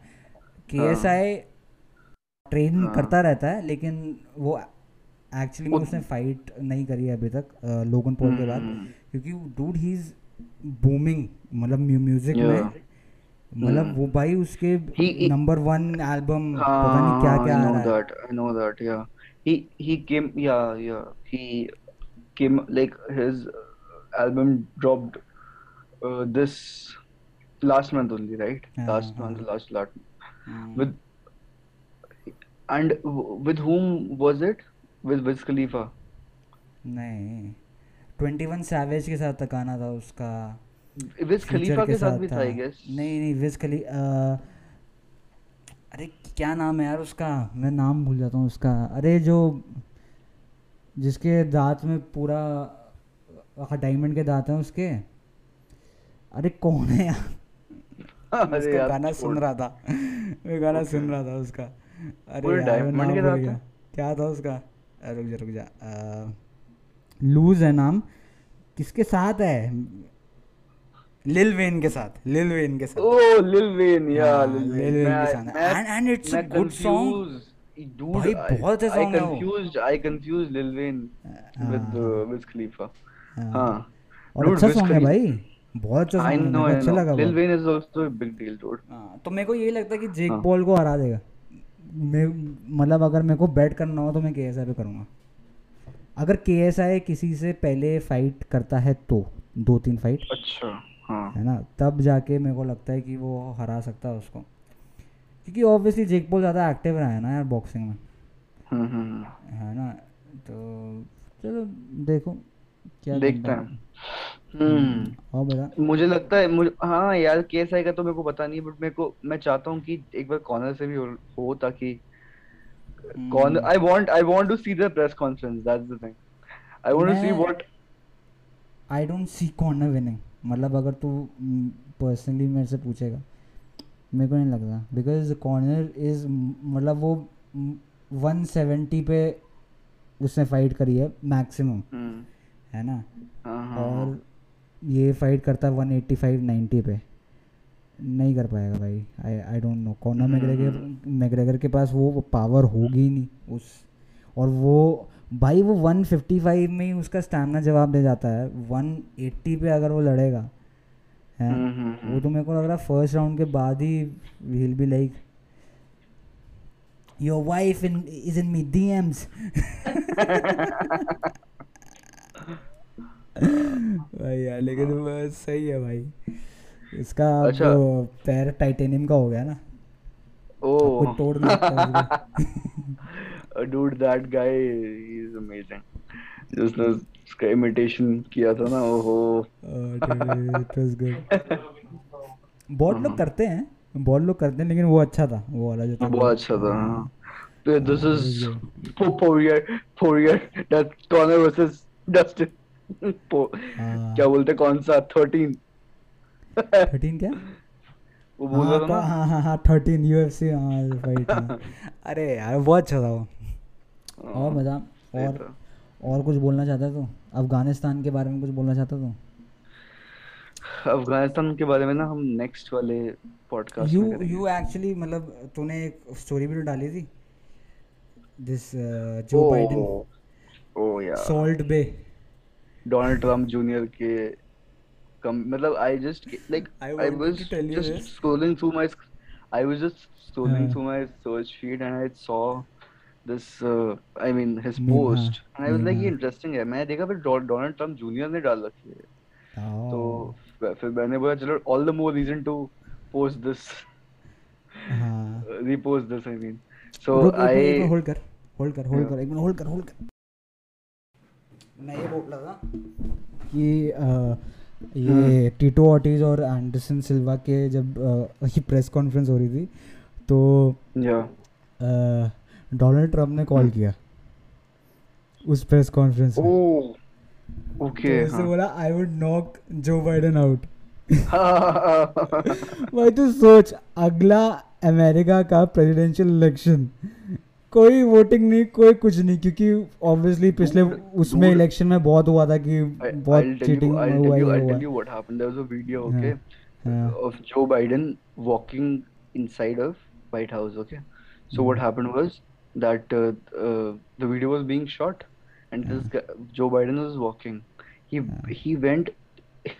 के एस आई ट्रेन हाँ। करता रहता है लेकिन वो एक्चुअली में उसने फाइट नहीं करी है अभी तक लोगन पॉल के बाद। हम्म। क्योंकि डूड ही इज़ बूमिंग मतलब म्यूज़िक में मतलब हम्म वो भाई उसके नंबर वन एल्बम हाँ पता नहीं क्या हाँ, क्या आ रहा है that I know that yeah he he came yeah yeah he came like his album dropped uh, this last month only right हाँ last हाँ month last last हम्म, with and with whom was it with Wiz Khalifa नहीं twenty one Savage के साथ तक आना था उसका फ्यूचर Khalifa के के साथ भी था I guess. नहीं नहीं विज खली अरे क्या नाम है यार उसका? मैं नाम भूल जाता हूँ उसका। अरे जो जिसके दांत में पूरा डायमंड के दांत हैं उसके। अरे कौन है यार? अरे उसका यार गाना सुन रहा था। मैं गाना. सुन रहा था उसका। अरे डायमंड के साथ क्या था उसका? रुक जा रुक जा। लूज है नाम। किसके साथ है? लिल वेन के साथ लिल वेन के साथ। Lil Wayne, yeah, हाँ लिल वेन के साथ। And and it's a good song. Dude, भाई बहुत अच्छा सॉन्ग है confused I confused Lil Wayne with uh, हाँ Wiz Khalifa. हाँ। हाँ, और अच्छा सॉन्ग है भाई। बहुत अच्छा सॉन्ग है know, अच्छा लगा Lil बहुत। Wayne is also a big deal, dude. हाँ तो मेरे को यही लगता है कि जेक हाँ. पॉल को हरा देगा। मैं मतलब अगर मेरे को बैट करना हो तो मैं के एस आई पे करूँगा। अगर के एस आई किसी से पहले फाइट करता है तो दो तीन फाइट अच्छा, हाँ. है ना? तब जाके मेरे को लगता है कि वो हरा सकता है उसको। क्योंकि ऑब्वियसली जेक पॉल ज़्यादा एक्टिव रहा है ना यार बॉक्सिंग में। हम्म, हम्म, है ना? तो चलो देखो क्या देखते हैं. हम्म. और बता मुझे लगता है मुझे हाँ यार केस आएगा तो मेरे को पता नहीं बट मेरे को मैं चाहता हूँ कि एक बार कॉर्नर से भी हो, हो ताकि corner hmm, I want I want to see the press conference that's the thing I want to see what I don't see corner winning मतलब अगर तू पर्सनली मेरे से पूछेगा मेरे को नहीं लगता बिकॉज़ कॉर्नर इज़ मतलब वो वन सेवेंटी पे उसने फाइट करी है मैक्सिमम है ना? हाँ हाँ हाँ। और ये फाइट करता है वन एट्टी फाइव नाइन्टी पे। नहीं कर पाएगा भाई। I I don't know corner McGregor McGregor के पास वो पावर होगी ही नहीं उस। और वो भाई वो 155 में ही उसका स्टैमिना जवाब दे जाता है। 180 पे अगर वो लड़ेगा है? हम्म वो तो मेरे को लग रहा है फ़र्स्ट राउंड के बाद ही will be like your wife in is in me DMs भाई यार लेकिन सही है भाई। इसका अच्छा। वो पैर टाइटेनियम का हो गया ना। कोई ओह तोड़ नहीं dude that guy he's amazing. Just the उसका imitation किया था ना ओहो। इट वाज गुड बहुत लोग करते हैं बहुत लोग करते हैं लेकिन वो अच्छा था वो वाला जो था। बहुत अच्छा था हाँ। तो हाँ is. Poirier Poirier Poirier that Conor versus Dustin. हाँ। क्या बोलते कौन सा? 13 थर्टीन क्या? वो बोल हाँ रहा था हाँ हाँ हाँ थर्टीन यूएफसी हाँ फाइट हाँ अरे यार बहुत अच्छा था वो। और हाँ, बता और और कुछ बोलना चाहता है तू? अफ़गानिस्तान के बारे में कुछ बोलना चाहता तू? अफ़गानिस्तान के बारे में ना हम नेक्स्ट वाले पॉडकास्ट यू यू एक्चुअली मतलब तूने एक स्टोरी भी तो डाली थी? दिस जो Biden oh. Oh yeah Salt Bae Donald Trump junior के कम मतलब I just like I was just scrolling through my I was just scrolling हाँ। Through my search feed and I saw this I mean his meme हाँ post and I was meme like ये हाँ interesting है। मैं देखा फिर Donald Trump junior ने डाल रखी है। तो फिर मैंने बोला चलो all the more reason to post this हाँ। मीन रुक एक मिनट एक आई मिनट होल्ड कर होल्ड कर होल्ड कर एक मिनट होल्ड कर होल्ड कर। मैं ये बोल रहा था कि ये टीटो ऑर्टिज और एंडरसन सिल्वा के जब ये प्रेस कॉन्फ्रेंस हो रही थी तो या डोनाल्ड ट्रंप ने कॉल किया उस प्रेस कॉन्फ्रेंस में। ओह तो ओके उसने हाँ। बोला I would knock Joe Biden out भाई तू सोच अगला अमेरिका का प्रेसिडेंशियल इलेक्शन कोई वोटिंग नहीं कोई कुछ नहीं क्योंकि ऑब्वियसली पिछले उसमें इलेक्शन में बहुत हुआ था कि बहुत चीटिंग I'll हुआ tell ही you, I'll हुआ। tell you what happened. There was a video, Yeah. okay, हाँ, of Joe Biden walking inside of White that uh, uh, the video was being shot, and yeah. this guy, Joe Biden was walking. He yeah. he went.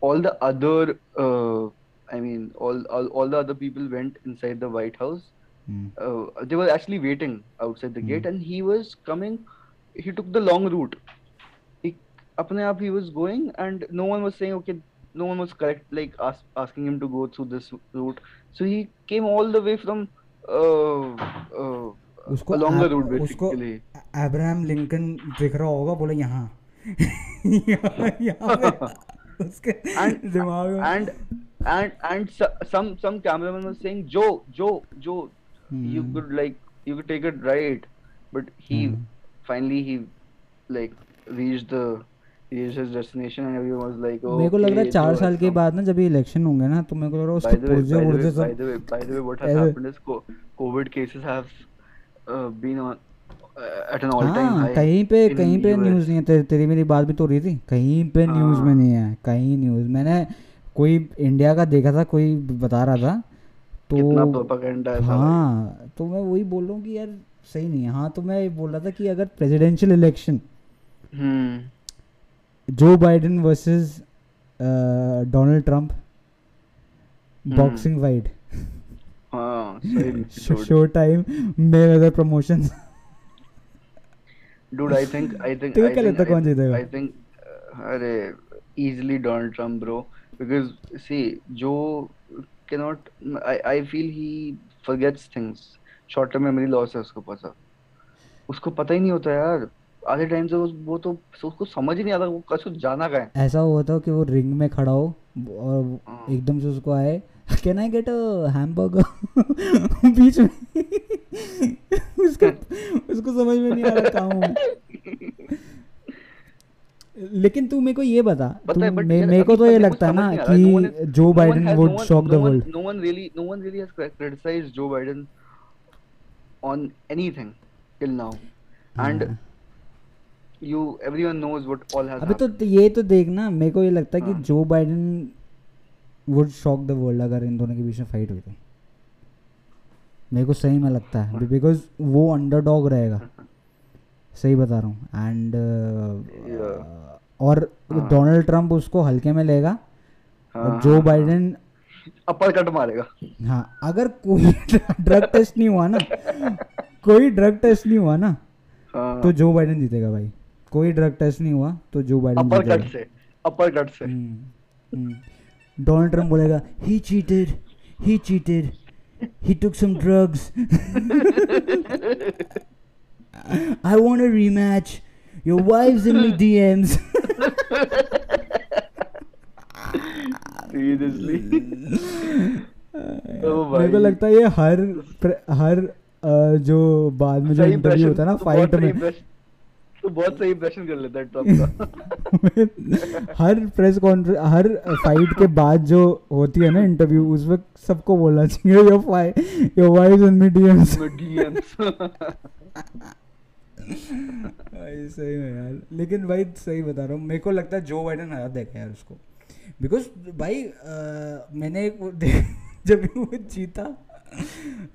all the other, uh, I mean, all, all all the other people went inside the White House. Mm. Uh, they were actually waiting outside the mm. gate, and he was coming. He took the long route. He, he was going, and no one was saying, okay, no one was correct, like ask, asking him to go through this route. So he came all the way from उसको route उसको basically. Abraham Lincoln दिख रहा होगा बोले यहाँ उसके दिमाग में and and and so, some some cameraman was saying Joe Joe Joe you hmm, could like you could take it right, but he hmm, finally he मेरे को लग रहा है चार साल के बाद ना जब इलेक्शन होंगे ना तो मेरे को लग रहा है उसके पुर्जे by the way पुर्जे by सब the way by the way what has ऐसे- happened is co- covid cases have uh, been on uh, at an all time हाँ कहीं पे कहीं पे न्यूज़ नहीं है। तेरी, तेरी मेरी बात भी तो रही थी। कहीं पे न्यूज़ में हाँ। नहीं है कहीं न्यूज़ मैंने कोई इंडिया का देखा था कोई बता रहा था तो है तो मैं वही बोल रहा हूँ कि यार सही नहीं है। हाँ तो मैं बोल रहा था कि अगर presidential election hmm. Joe Biden versus Donald Trump boxing fight show time main other promotion dude I think I think I think कौन जीतेगा। आई थिंक अरे easily Donald Trump bro because see Joe के not I I feel he forgets things short term memory loss है उसको पता। उसको पता ही नहीं होता यार। आधे टाइम से वो तो उसको समझ ही नहीं आता वो कसो जाना कहाँ है। ऐसा हुआ था कि वो रिंग में खड़ा हो और हाँ। एकदम से उसको आए can I get a hamburger बीच में। उसको उसको समझ में नहीं आ रहा कहाँ लेकिन तू मेरे को ये बता मेरे को तो ये लगता है ना कि Joe Biden would shock the world no one really no one really has cri- criticized Joe Biden on anything till now. And हाँ। You everyone knows what all has अबे तो happened. तो ये तो देखना मेरे को ये लगता है कि हाँ। Joe Biden would shock the world अगर इन दोनों के बीच में फाइट हुई तो। मेरे को सही में लगता है बिकॉज़ वो अंडरडॉग रहेगा। सही बता रहा हूँ। एंड और हाँ। डोनाल्ड ट्रंप उसको हल्के में लेगा और हाँ, जो हाँ, बाइडेन अपर कट मारेगा. हाँ अगर कोई ड्रग टेस्ट नहीं हुआ ना कोई ड्रग टेस्ट नहीं हुआ ना हाँ. तो जो बाइडेन जीतेगा भाई। कोई ड्रग टेस्ट नहीं हुआ तो जो बाइडन अपर कट से अपर कट से डोनाल्ड ट्रंप बोलेगा he cheated he cheated he took some drugs. I want a rematch. Your wife's in my dms seriously मेरे को लगता है ये हर हर जो बाद में जो इंटरव्यू होता है ना तू फाइट में impression- तू बहुत सही इंप्रेशन कर लेता है ट्रंप का। हर प्रेस कॉन्फ्रेंस हर फाइट के बाद जो होती है ना इंटरव्यू उस वक्त सबको बोलना चाहिए योर योर वाइफ इन भाई सही में यार। लेकिन भाई सही बता रहा हूँ मेरे को लगता है जो बाइडन हरा देखा यार उसको। बिकॉज़ भाई अ, मैंने एक जब वो जीता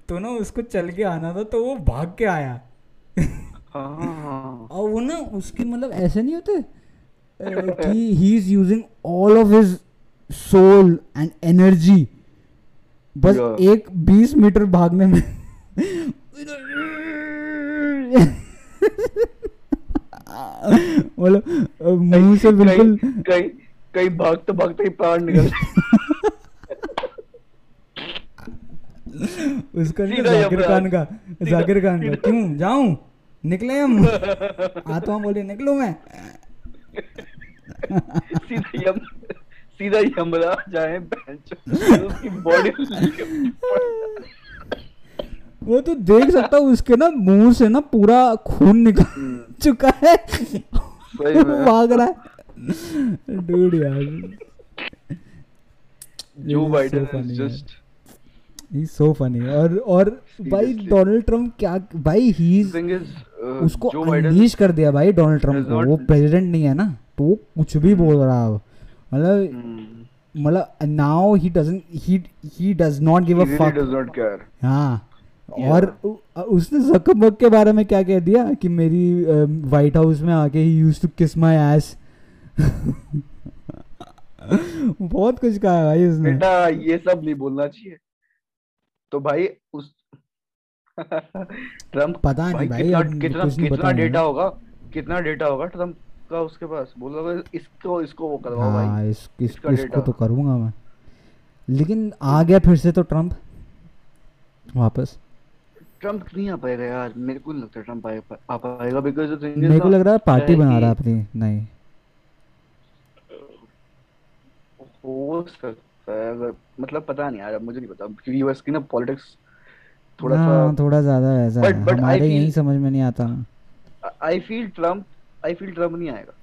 तो ना उसको चल के आना था तो वो भाग के आया। और वो ना उसके मतलब ऐसे नहीं होते? कि he is using all of his soul and energy बस एक बीस मीटर भागने में। बोलो मुँह से बिल्कुल कहीं कहीं भागते भागते ही प्राण निकल उसका नहीं जाकिर खान का। जाकिर खान का। क्यों? जाऊँ? निकले हम। हूँ बोले निकलो मैं? सीधा यम सीधा यमराज जाए बेंच उसकी बॉडी वो तो देख सकता हूँ उसके ना मुँह से ना पूरा खून निकल हम्म। चुका है। भाग रहा है। डूड यार। Funny, is यार. just ही सो फनी और और भाई डोनाल्ड ट्रंप क्या भाई ही uh, उसको अनलीश कर दिया भाई डोनाल्ड ट्रंप को। वो प्रेसिडेंट नहीं है ना तो वो कुछ भी बोल रहा है। मतलब Hmm. मतलब now he doesn't he he does not give a fuck does not care हाँ और उसने जकरबर्ग के बारे में क्या कह दिया कि मेरी वाइट हाउस में आके he used to kiss my ass बहुत कुछ कहा है भाई उसने। बेटा ये सब नहीं बोलना चाहिए। तो भाई उस ट्रंप पता नहीं भाई कितना कितना कितना डेटा होगा कितना डेटा होगा ट्रंप का उसके पास? बोला इसको इसको वो करवाओ हाँ भाई इस, इस, इसका इसको तो करूँगा मैं। लेकिन आ गया फिर से तो ट्रंप वापस। ट्रंप नहीं आ पाएगा यार मेरे को नहीं लगता ट्रंप आ पाएगा बिकॉज़ मेरे को लग रहा है पार्टी बना रहा है अपनी नहीं। हो सकता है अगर मतलब पता नहीं यार मुझे नहीं पता क्योंकि यूएस की ना पॉलिटिक्स थोड़ा हाँ सा थोड़ा ज़्यादा वैसा है। But- but हमारे यही समझ में नहीं आता। I feel Trump I feel Trump नहीं आएगा।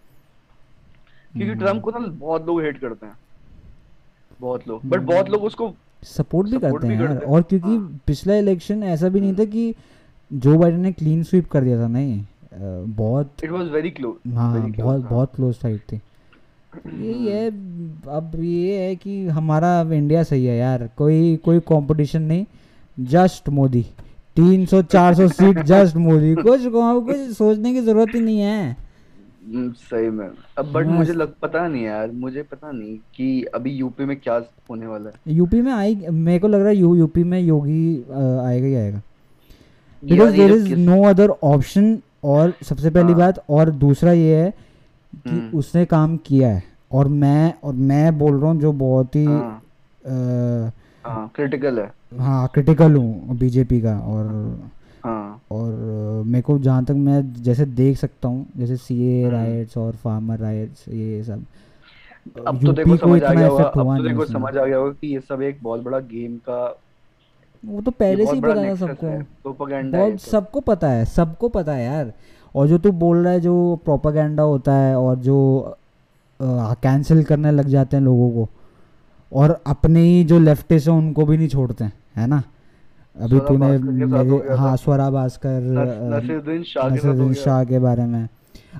क्योंकि हम्म। ट्रंप को ना बहुत लोग हेट करते हैं। बहुत लोग। But hmm. बहुत लोग उसको सपोर्ट भी करते हैं यार। और क्योंकि हाँ। पिछला इलेक्शन ऐसा भी नहीं था कि जो बाइडन ने क्लीन स्वीप कर दिया था नहीं। बहुत इट वाज वेरी क्लोज हाँ बहुत बहुत क्लोज फाइट थी। यही है अब ये है कि हमारा इंडिया सही है यार। कोई कोई कंपटीशन नहीं। Just Modi. 300 400 seat just Modi. कुछ कुछ सोचने की ज़रूरत ही नहीं है। हम्म, सही में। अब बट। मुझे लग पता नहीं यार मुझे पता नहीं कि अभी यूपी में क्या होने वाला है। यूपी में आई मेरे को लग रहा है यू यूपी में योगी आएगा ही आएगा। Because there is no other option और सबसे पहली हाँ। बात और दूसरा ये है कि हम्म। उसने काम किया है। और मैं और मैं बोल रहा हूँ जो बहुत ही हाँ। क्रिटिकल है। हाँ क्रिटिकल हूँ बीजेपी का और हाँ। और मेरे को जहाँ तक मैं जैसे देख सकता हूँ जैसे सी ए। राइट्स और फार्मर राइट्स ये सब। अब तो देखो को समझ आ गया होगा अब तो देखो समझ आ गया होगा कि ये सब एक बहुत बड़ा गेम का वो तो पहले से ही पता था सबको। है है बहुत सब सबको पता है सबको पता है यार। और जो तू बोल रहा है जो प्रोपागेंडा होता है और जो कैंसिल करने लग जाते हैं लोगों को और अपने ही जो लेफ्टिस्ट हैं उनको भी नहीं छोड़ते हैं है ना? अभी तूने हो मेरे हाँ स्वरा भास्कर नस- नसीरुद्दीन शाह के हो बारे में।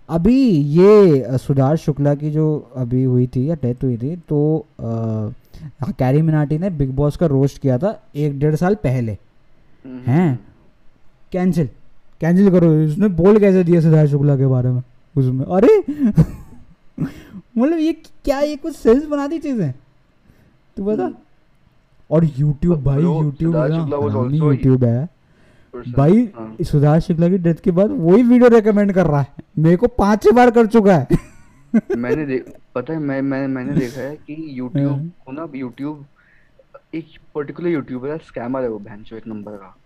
अभी ये सुधार शुक्ला की जो अभी हुई थी या डेथ हुई थी तो अ, कैरी मिनाटी ने बिग बॉस का रोस्ट किया था एक डेढ़ साल पहले। हम्म, हैं? कैंसिल कैंसिल करो उसने बोल कैसे दिया सिद्धार्थ शुक्ला के बारे में? उसमें अरे! मतलब ये क्या ये कुछ सेल्स बना दी चीज़ें? तू बता। हम्म। और YouTube भाई YouTube also- YouTube है। भाई हाँ। सुधार शुक्ला की डेथ के बाद वही वीडियो रेकमेंड कर रहा है। मेरे को पाँच बार कर चुका है। मैंने देख पता है मैं मैं मैंने देखा है कि हाँ। YouTube को ना YouTube एक पर्टिकुलर यूट्यूबर है स्कैमर है वो बहन एक नंबर का।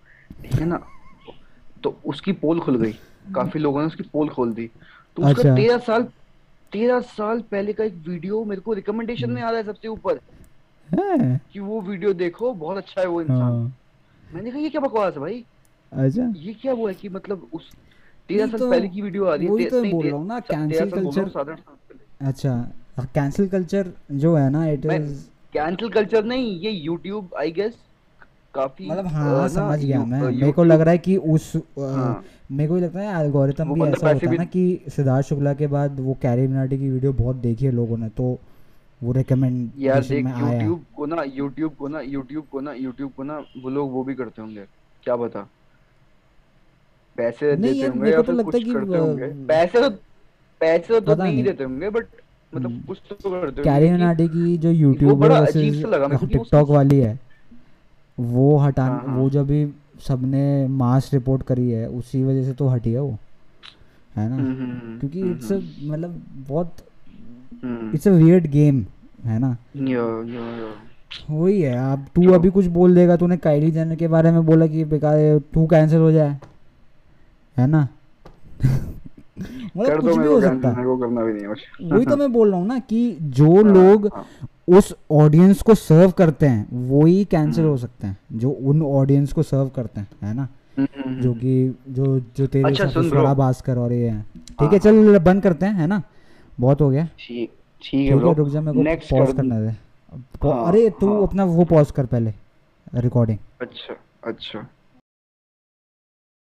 ठीक है ना? तो उसकी पोल खुल गई। काफ़ी लोगों ने उसकी पोल खोल दी। तो उसका अच्छा। तेरह साल तेरह साल पहले का एक वीडियो मेरे को रिकमेंडेशन में आ रहा है सबसे ऊपर। है। कि वो वीडियो देखो बहुत अच्छा है वो इंसान। हाँ मैंने कहा ये क्या बकवास है भाई? अच्छा। ये क्या वो है कि मतलब उस तेरह साल तो पहले की वीडियो आ रही है वही तो बोल रहा हूँ ना, तेरह cancel साल बोल रहा हूँ, culture- सात आठ साल पहले। अच्छा कैंसिल कल्चर जो है ना इट इज़ कैंसिल कल्चर नहीं ये यूट्यूब आई गेस काफ़ी मतलब हाँ समझ गया मैं। मेरे को लग रहा है कि उस हाँ। मेरे को ही लगता है एल्गोरिथम भी ऐसा होता है ना कि सिद्धार्थ शुक्ला के बाद वो कैरी मिनाटी की वीडियो बहुत देखी है लोगों ने तो वो यार देख यूट्यूब को ना यूट्यूब को ना यूट्यूब को ना यूट्यूब को ना वो लोग वो भी करते होंगे क्या बता पैसे देते होंगे या तो फिर लगता कुछ करते होंगे। पैसे तो पैसे तो नहीं। देते होंगे बट मतलब हम्म। कुछ तो करते कैरी होंगे कि- मिनाटी की जो यूट्यूबर बड़ा वर्सेस अजीब सा लगा मेरे को टिकटॉक वाली है वो हटान हाँ, हाँ। वो जब भी सबने मास रिपोर्ट करी है उसी वजह से तो हटी है वो है ना? हम्म, हम्म, क्योंकि इट्स मतलब बहुत इट्स अ वियर्ड गेम है ना? या, या, या। वही है अब तू अभी कुछ बोल देगा तूने काइली जेनर के बारे में बोला कि बेकार है, तू कैंसिल हो जाए है ना? मतलब कुछ भी हो सकता है। है वही तो मैं बोल रहा हूँ ना कि जो हाँ, लोग हाँ। उस ऑडियंस को सर्व करते हैं वो ही कैंसिल हम्म। हो सकते हैं जो उन ऑडियंस को सर्व करते हैं है ना? हम्म, हम्म, जो कि जो जो तेरे अच्छा, भास्कर और ये है। ठीक है हाँ, चल बंद करते हैं है ना? बहुत हो गया। ठीक ठीक है रुक जा मेरे को पॉज करना है। हाँ अरे तू हाँ। अपना वो पॉज कर पहले रिकॉर्डिंग अच्छा अच्छा।